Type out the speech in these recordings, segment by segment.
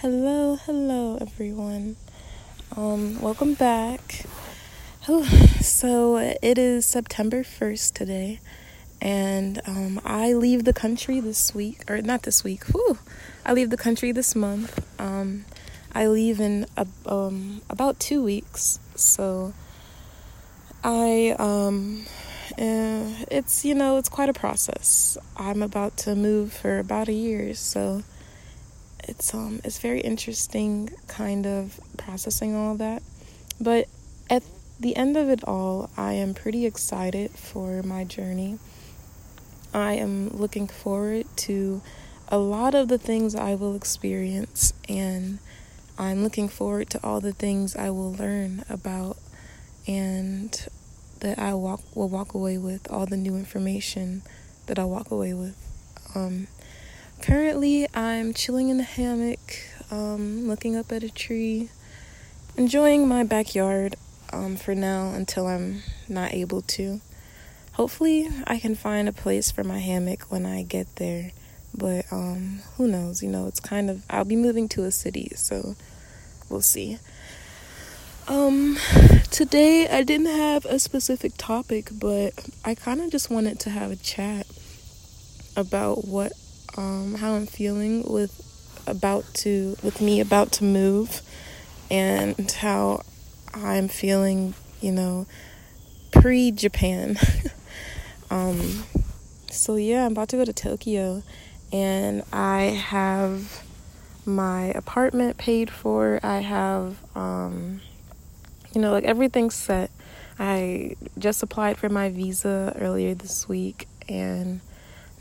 Hello, hello, everyone. Um, welcome back. Oh, so it is September 1st today, and um, I leave the country this week, or not this week, whew, I leave the country this month. Um, I leave in um, about two weeks, so I, um, uh, it's, you know, it's quite a process. I'm about to move for about a year, so it's um it's very interesting kind of processing all that. But at the end of it all i am pretty excited for my journey. I am looking forward to a lot of the things i will experience and i'm looking forward to all the things i will learn about and that i walk will walk away with all the new information that i walk away with. Um, Currently, I'm chilling in the hammock, um, looking up at a tree, enjoying my backyard um, for now until I'm not able to. Hopefully, I can find a place for my hammock when I get there, but um, who knows? You know, it's kind of, I'll be moving to a city, so we'll see. Um, today I didn't have a specific topic, but I kind of just wanted to have a chat about what um, how I'm feeling with about to with me about to move and how I'm feeling, you know, pre Japan. um, so yeah, I'm about to go to Tokyo and I have my apartment paid for. I have um, you know, like everything's set. I just applied for my visa earlier this week and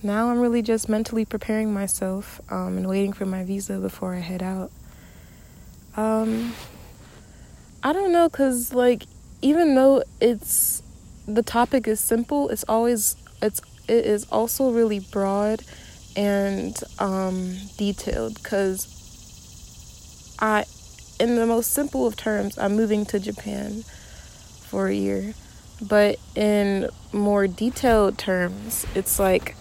now I'm really just mentally preparing myself um, and waiting for my visa before I head out. Um, I don't know, cause like even though it's the topic is simple, it's always it's it is also really broad and um, detailed. Cause I, in the most simple of terms, I'm moving to Japan for a year, but in more detailed terms, it's like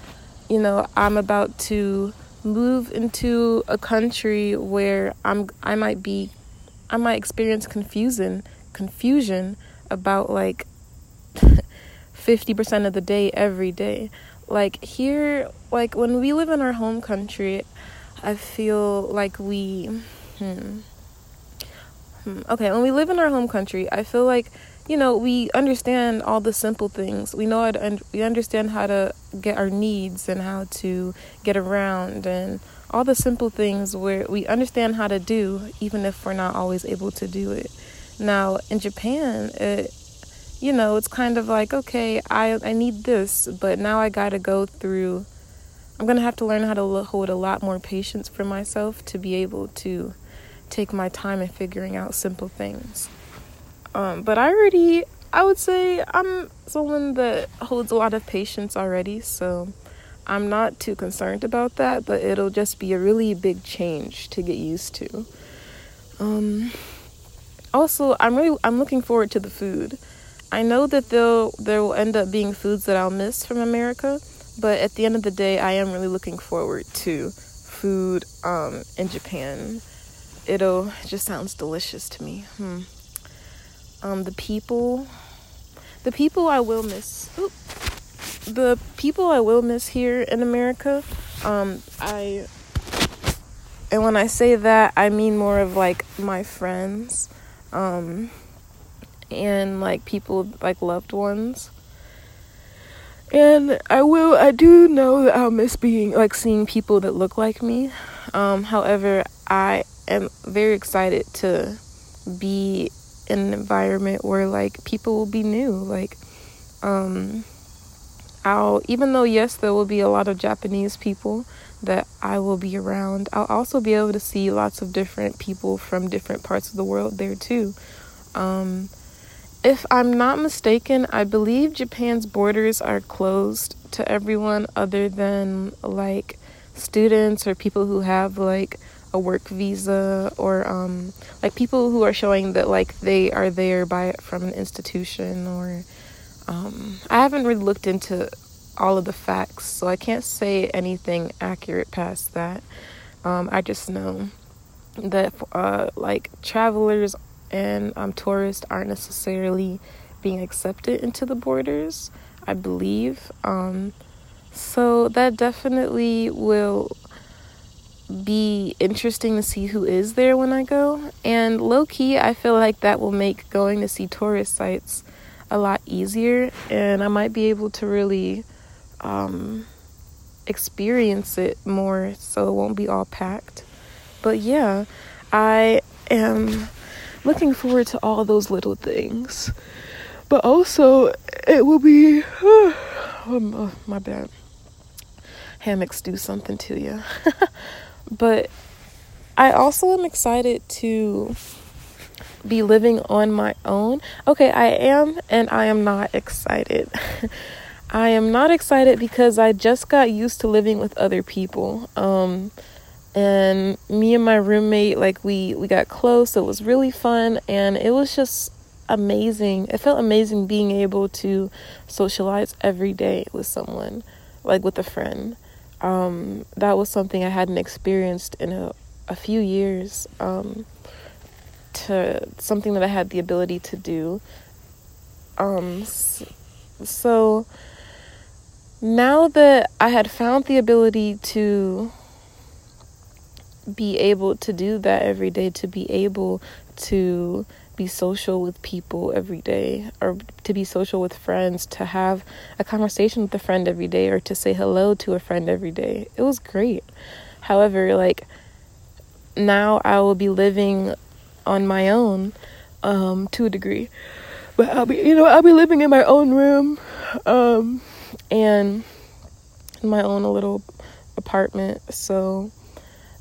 you know, I'm about to move into a country where I'm I might be I might experience confusion confusion about like 50% of the day every day. Like here like when we live in our home country, I feel like we hmm, Hmm, okay, when we live in our home country, I feel like you know, we understand all the simple things. We know how to, un- we understand how to get our needs and how to get around and all the simple things where we understand how to do, even if we're not always able to do it. Now, in Japan, it, you know, it's kind of like, okay, I, I need this, but now I got to go through, I'm to have to learn how to hold a lot more patience for myself to be able to take my time in figuring out simple things. Um, but I already, I would say I'm someone that holds a lot of patience already, so I'm not too concerned about that, but it'll just be a really big change to get used to. Um, also, I'm really I'm looking forward to the food. I know that there there will end up being foods that I'll miss from America, but at the end of the day, I am really looking forward to food um, in Japan. It'll it just sounds delicious to me. Hmm um, the people, the people I will miss. Oop, the people I will miss here in America. Um, I, and when I say that, I mean more of like my friends, um, and like people like loved ones. And I will, I do know that I'll miss being like seeing people that look like me. Um, however, I am very excited to be in an environment where like people will be new like um I'll even though yes there will be a lot of Japanese people that I will be around I'll also be able to see lots of different people from different parts of the world there too. Um if I'm not mistaken I believe Japan's borders are closed to everyone other than like students or people who have like a work visa or um, like people who are showing that like they are there by from an institution or um, I haven't really looked into all of the facts, so I can't say anything accurate past that. Um, I just know that uh, like travelers and um, tourists aren't necessarily being accepted into the borders, I believe. Um, so that definitely will be interesting to see who is there when I go. And low key, I feel like that will make going to see tourist sites a lot easier, and I might be able to really um, experience it more so it won't be all packed. But yeah, I am looking forward to all those little things. But also, it will be. oh, my bad. Hammocks do something to you. but I also am excited to be living on my own. Okay, I am and I am not excited. I am not excited because I just got used to living with other people. Um, and me and my roommate like we we got close. It was really fun and it was just amazing. It felt amazing being able to socialize every day with someone, like with a friend. Um, that was something I hadn't experienced in a, a few years. Um, to something that I had the ability to do. Um, so now that I had found the ability to be able to do that every day, to be able to be social with people every day, or to be social with friends, to have a conversation with a friend every day, or to say hello to a friend every day. It was great. However, like now I will be living on my own um, to a degree. But I'll be, you know, I'll be living in my own room um, and in my own little apartment. So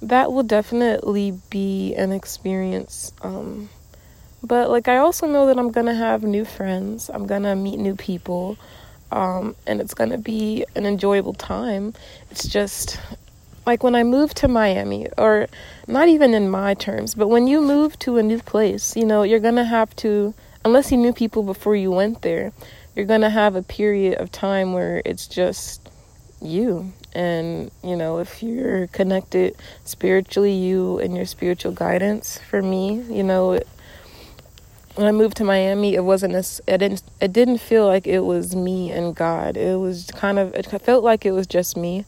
that will definitely be an experience. Um, but like, I also know that I'm gonna have new friends, I'm gonna meet new people. Um, and it's gonna be an enjoyable time. It's just like when I moved to Miami, or not even in my terms, but when you move to a new place, you know, you're gonna have to, unless you knew people before you went there, you're gonna have a period of time where it's just you. And, you know, if you're connected spiritually, you and your spiritual guidance, for me, you know, it, when I moved to Miami, it wasn't as it didn't it didn't feel like it was me and God. It was kind of it felt like it was just me.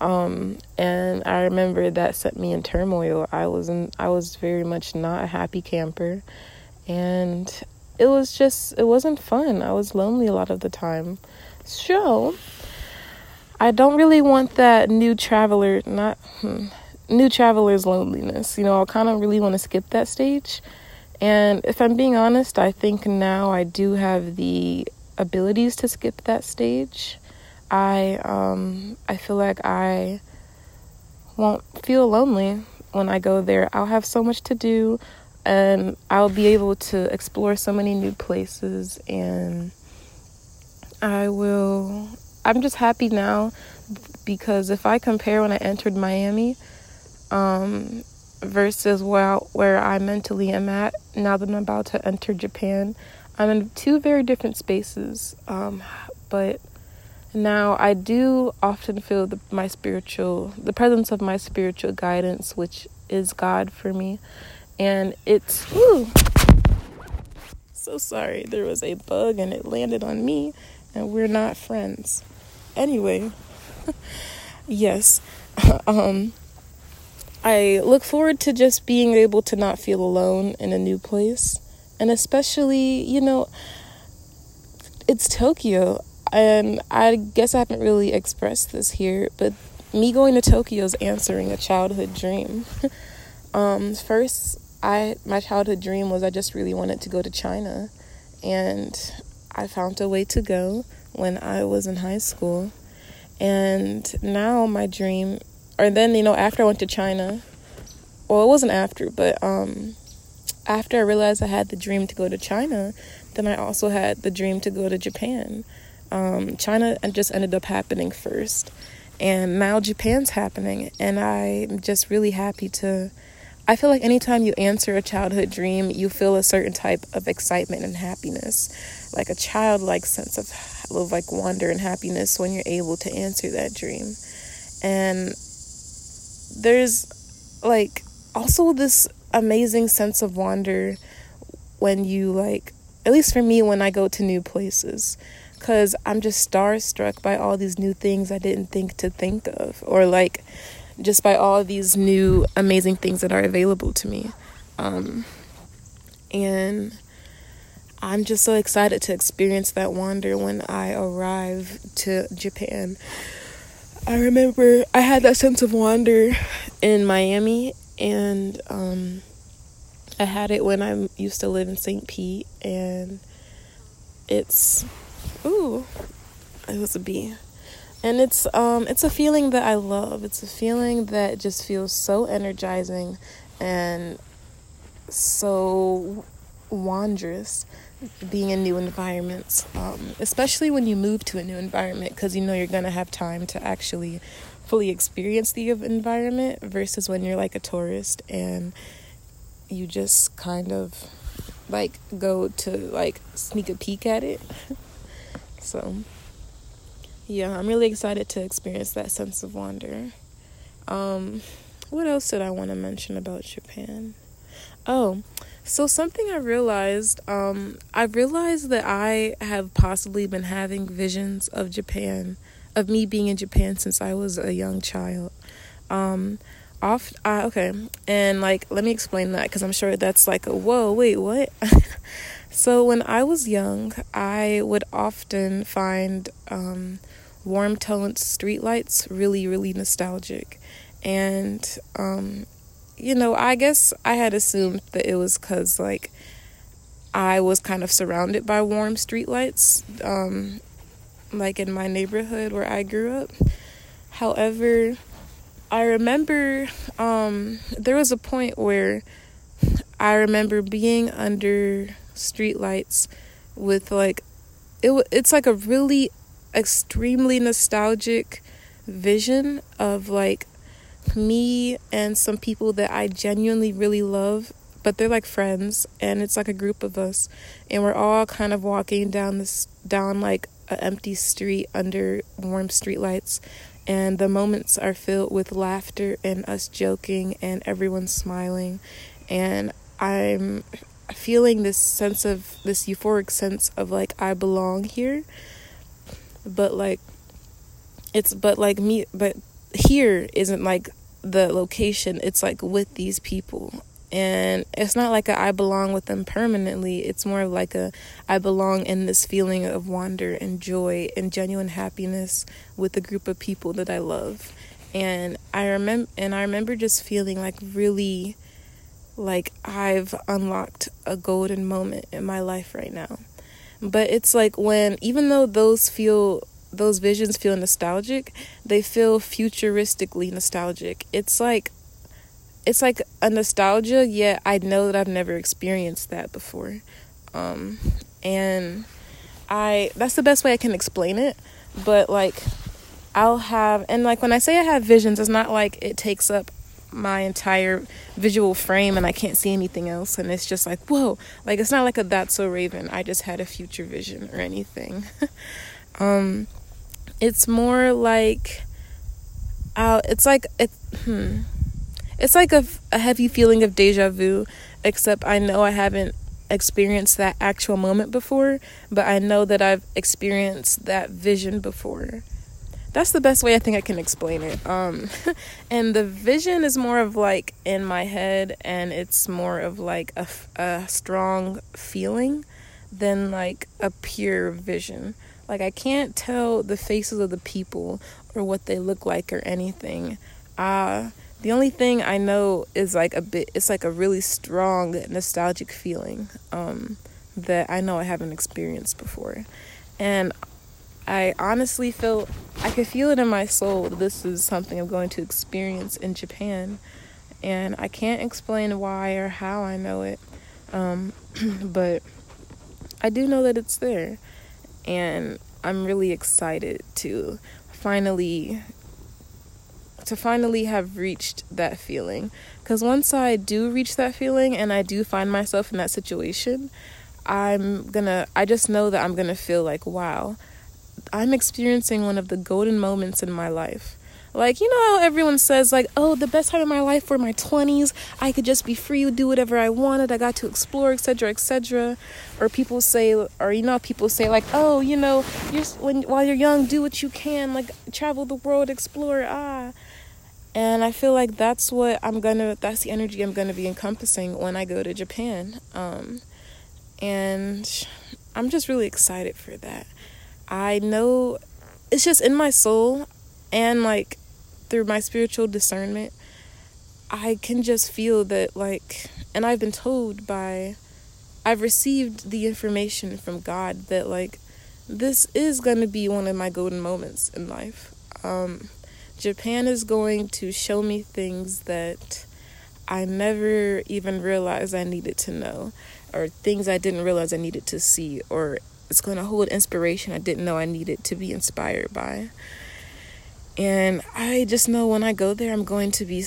Um, and I remember that set me in turmoil. I was in, I was very much not a happy camper, and it was just it wasn't fun. I was lonely a lot of the time. So I don't really want that new traveler not hmm, new traveler's loneliness. You know, I kind of really want to skip that stage. And if I'm being honest, I think now I do have the abilities to skip that stage. I um I feel like I won't feel lonely when I go there. I'll have so much to do and I'll be able to explore so many new places and I will I'm just happy now because if I compare when I entered Miami um versus where where I mentally am at now that I'm about to enter Japan, I'm in two very different spaces. Um but now, I do often feel the, my spiritual, the presence of my spiritual guidance, which is God for me. And it's, whew, so sorry. There was a bug and it landed on me, and we're not friends. Anyway, yes. um, I look forward to just being able to not feel alone in a new place. And especially, you know, it's Tokyo and I guess I haven't really expressed this here, but me going to Tokyo is answering a childhood dream. um, first, I my childhood dream was I just really wanted to go to China, and I found a way to go when I was in high school, and now my dream, or then you know after I went to China, well it wasn't after, but um, after I realized I had the dream to go to China, then I also had the dream to go to Japan um, China just ended up happening first, and now Japan's happening, and I'm just really happy to. I feel like anytime you answer a childhood dream, you feel a certain type of excitement and happiness, like a childlike sense of, of like wonder and happiness when you're able to answer that dream. And there's like also this amazing sense of wonder when you like at least for me when I go to new places cuz I'm just starstruck by all these new things I didn't think to think of or like just by all these new amazing things that are available to me. Um, and I'm just so excited to experience that wonder when I arrive to Japan. I remember I had that sense of wonder in Miami, and um, I had it when I used to live in St. Pete, and it's ooh, it was a bee, and it's um, it's a feeling that I love. It's a feeling that just feels so energizing, and so wondrous being in new environments, um, especially when you move to a new environment because you know you're going to have time to actually fully experience the environment versus when you're like a tourist and you just kind of like go to like sneak a peek at it. so, yeah, I'm really excited to experience that sense of wonder. Um, what else did I want to mention about Japan? Oh, so something I realized, um, I realized that I have possibly been having visions of Japan, of me being in Japan since I was a young child. Um, off, uh, okay, and like, let me explain that because I'm sure that's like a whoa, wait, what? so when I was young, I would often find um, warm toned streetlights really, really nostalgic, and um, you know, I guess I had assumed that it was because, like, I was kind of surrounded by warm streetlights, um, like in my neighborhood where I grew up. However, I remember um, there was a point where I remember being under streetlights with like it. It's like a really extremely nostalgic vision of like me and some people that I genuinely really love, but they're like friends, and it's like a group of us, and we're all kind of walking down this down like an empty street under warm streetlights, and the moments are filled with laughter and us joking and everyone smiling, and I'm feeling this sense of this euphoric sense of like I belong here, but like it's but like me but here isn't like the location it's like with these people. And it's not like a I belong with them permanently. It's more like a I belong in this feeling of wonder and joy and genuine happiness with a group of people that I love. And I remember and I remember just feeling like really like I've unlocked a golden moment in my life right now. But it's like when even though those feel those visions feel nostalgic, they feel futuristically nostalgic. It's like it's like a nostalgia, yet I know that I've never experienced that before. Um, and I that's the best way I can explain it, but like I'll have and like when I say I have visions, it's not like it takes up my entire visual frame and I can't see anything else and it's just like whoa like it's not like a that's so raven I just had a future vision or anything um it's more like uh, it's like it hmm. It's like a, a heavy feeling of deja vu, except I know I haven't experienced that actual moment before, but I know that I've experienced that vision before. That's the best way I think I can explain it. Um, and the vision is more of like in my head, and it's more of like a, a strong feeling than like a pure vision. Like I can't tell the faces of the people or what they look like or anything. Uh the only thing I know is like a bit it's like a really strong nostalgic feeling um that I know I haven't experienced before. And I honestly feel I could feel it in my soul this is something I'm going to experience in Japan. And I can't explain why or how I know it. Um, but I do know that it's there and I'm really excited to finally to finally have reached that feeling. Cuz once I do reach that feeling and I do find myself in that situation I'm going to I just know that I'm going to feel like wow I'm experiencing one of the golden moments in my life Like, you know how everyone says, like, oh, the best time of my life were my 20s. I could just be free, do whatever I wanted. I got to explore, etc., etc. Or people say, or you know, people say, like, oh, you know, you're, when, while you're young, do what you can, like, travel the world, explore, ah. And I feel like that's what I'm gonna, that's the energy I'm gonna be encompassing when I go to Japan. Um, and I'm just really excited for that. I know it's just in my soul and like through my spiritual discernment, I can just feel that, like, and I've been told by, I've received the information from God that, like, this is going to be one of my golden moments in life. Um, Japan is going to show me things that I never even realized I needed to know, or things I didn't realize I needed to see, or it's going to hold inspiration I didn't know I needed to be inspired by. And I just know when I go there I'm going to be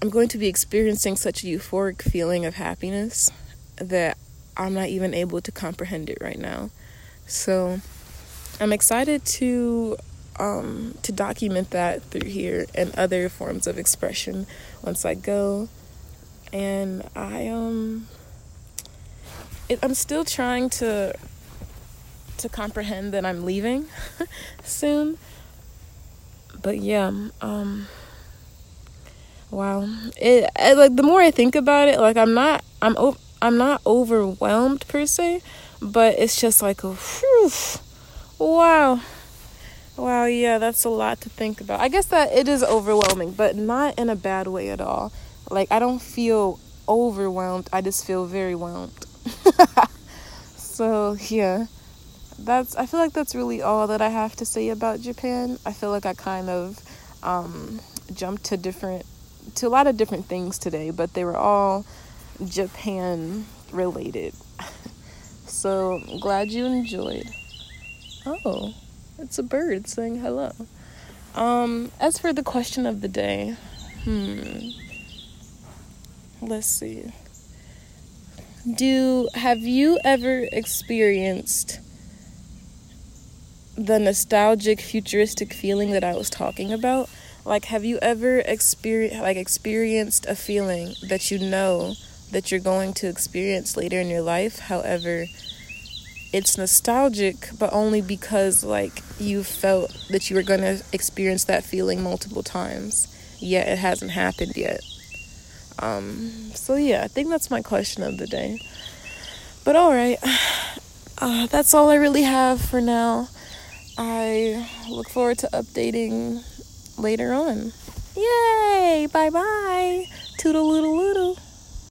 I'm going to be experiencing such a euphoric feeling of happiness that I'm not even able to comprehend it right now. So I'm excited to um, to document that through here and other forms of expression once I go. And I um it, I'm still trying to to comprehend that I'm leaving soon but yeah, um wow. It, like the more I think about it, like I'm not I'm I'm not overwhelmed per se, but it's just like a whew, wow. Wow, yeah, that's a lot to think about. I guess that it is overwhelming, but not in a bad way at all. Like I don't feel overwhelmed. I just feel very whelmed. so, yeah that's I feel like that's really all that I have to say about Japan. I feel like I kind of um, jumped to different to a lot of different things today, but they were all Japan related. so glad you enjoyed. Oh, it's a bird saying hello. Um, as for the question of the day, hmm. Let's see. Do have you ever experienced the nostalgic futuristic feeling that I was talking about. Like have you ever experienced like experienced a feeling that you know that you're going to experience later in your life. However, it's nostalgic but only because like you felt that you were going to experience that feeling multiple times. Yet it hasn't happened yet. Um so yeah, I think that's my question of the day. But all right. Uh, that's all I really have for now. I look forward to updating later on. Yay! Bye bye. Toodle loodle loodle.